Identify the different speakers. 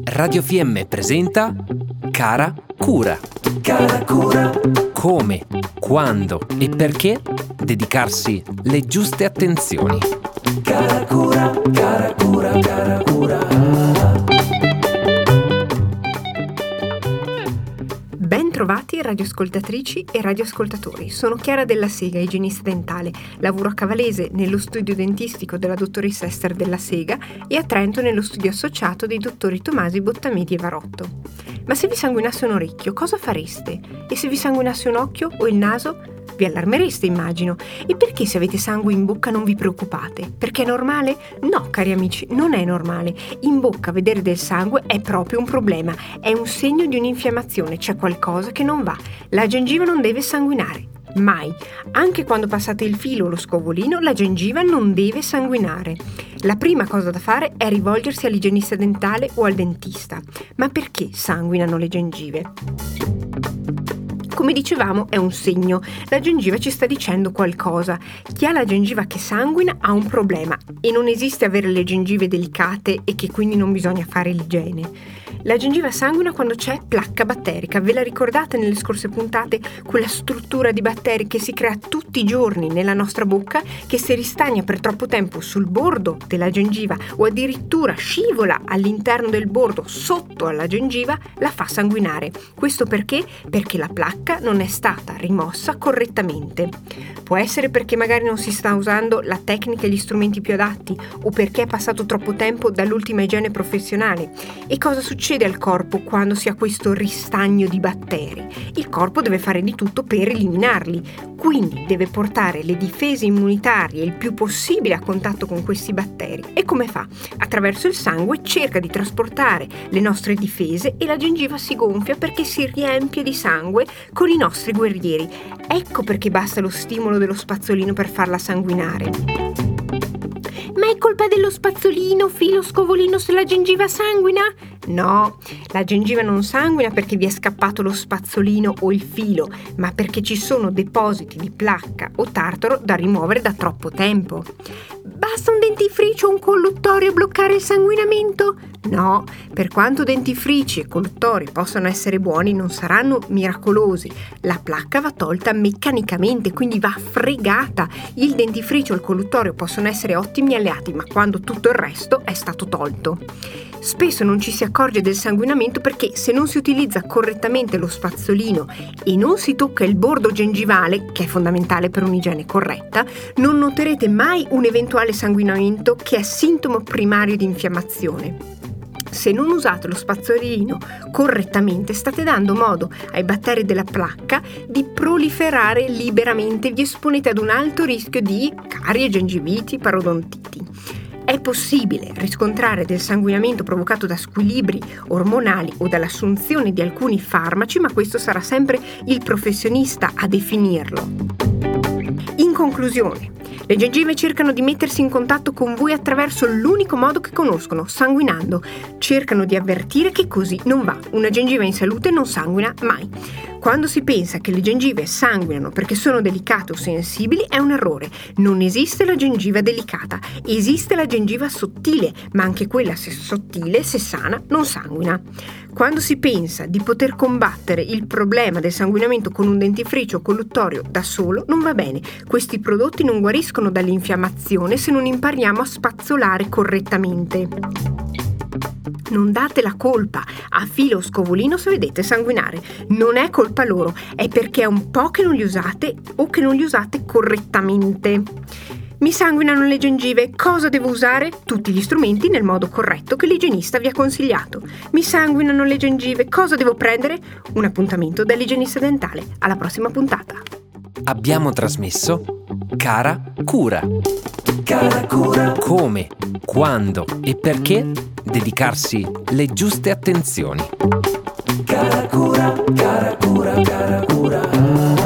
Speaker 1: Radio FM presenta Cara Cura. Cara Cura. Come, quando e perché dedicarsi le giuste attenzioni. Cara Cura, cara Cura, cara Cura.
Speaker 2: Bentrovati radioascoltatrici e radioascoltatori. Sono Chiara della Sega, igienista dentale. Lavoro a Cavalese nello studio dentistico della dottoressa Esther della Sega e a Trento nello studio associato dei dottori Tomasi Bottamedi e Varotto. Ma se vi sanguinasse un orecchio, cosa fareste? E se vi sanguinasse un occhio o il naso? Vi allarmereste, immagino. E perché se avete sangue in bocca non vi preoccupate? Perché è normale? No, cari amici, non è normale. In bocca vedere del sangue è proprio un problema. È un segno di un'infiammazione, c'è qualcosa che non va. La gengiva non deve sanguinare. Mai. Anche quando passate il filo o lo scovolino, la gengiva non deve sanguinare. La prima cosa da fare è rivolgersi all'igienista dentale o al dentista. Ma perché sanguinano le gengive? Come dicevamo è un segno, la gengiva ci sta dicendo qualcosa. Chi ha la gengiva che sanguina ha un problema e non esiste avere le gengive delicate e che quindi non bisogna fare l'igiene. La gengiva sanguina quando c'è placca batterica. Ve la ricordate nelle scorse puntate? Quella struttura di batteri che si crea tutti i giorni nella nostra bocca, che se ristagna per troppo tempo sul bordo della gengiva o addirittura scivola all'interno del bordo sotto alla gengiva, la fa sanguinare. Questo perché? Perché la placca non è stata rimossa correttamente. Può essere perché magari non si sta usando la tecnica e gli strumenti più adatti o perché è passato troppo tempo dall'ultima igiene professionale. E cosa succede? Succede al corpo quando si ha questo ristagno di batteri? Il corpo deve fare di tutto per eliminarli, quindi deve portare le difese immunitarie il più possibile a contatto con questi batteri. E come fa? Attraverso il sangue cerca di trasportare le nostre difese e la gengiva si gonfia perché si riempie di sangue con i nostri guerrieri. Ecco perché basta lo stimolo dello spazzolino per farla sanguinare. Ma è colpa dello spazzolino, filo, scovolino se la gengiva sanguina? No, la gengiva non sanguina perché vi è scappato lo spazzolino o il filo, ma perché ci sono depositi di placca o tartaro da rimuovere da troppo tempo. Basta un dentifricio o un colluttorio a bloccare il sanguinamento? No, per quanto dentifrici e colluttori possano essere buoni, non saranno miracolosi. La placca va tolta meccanicamente, quindi va fregata. Il dentifricio e il colluttorio possono essere ottimi alleati, ma quando tutto il resto è stato tolto. Spesso non ci si accorge del sanguinamento perché se non si utilizza correttamente lo spazzolino e non si tocca il bordo gengivale, che è fondamentale per un'igiene corretta, non noterete mai un eventuale sanguinamento che è sintomo primario di infiammazione. Se non usate lo spazzolino correttamente state dando modo ai batteri della placca di proliferare liberamente e vi esponete ad un alto rischio di carie, gengiviti, parodontiti. È possibile riscontrare del sanguinamento provocato da squilibri ormonali o dall'assunzione di alcuni farmaci, ma questo sarà sempre il professionista a definirlo. In conclusione, le gengive cercano di mettersi in contatto con voi attraverso l'unico modo che conoscono, sanguinando. Cercano di avvertire che così non va. Una gengiva in salute non sanguina mai. Quando si pensa che le gengive sanguinano perché sono delicate o sensibili è un errore. Non esiste la gengiva delicata, esiste la gengiva sottile, ma anche quella se sottile, se sana, non sanguina. Quando si pensa di poter combattere il problema del sanguinamento con un dentifricio colluttorio da solo, non va bene. Questi prodotti non guariscono dall'infiammazione se non impariamo a spazzolare correttamente. Non date la colpa a filo o scovolino se vedete sanguinare. Non è colpa loro, è perché è un po' che non li usate o che non li usate correttamente. Mi sanguinano le gengive, cosa devo usare? Tutti gli strumenti nel modo corretto che l'igienista vi ha consigliato. Mi sanguinano le gengive, cosa devo prendere? Un appuntamento dall'igienista dentale. Alla prossima puntata.
Speaker 1: Abbiamo trasmesso Cara Cura. Cara Cura. Come, quando e perché dedicarsi le giuste attenzioni. Cara cura, cara cura, cara cura.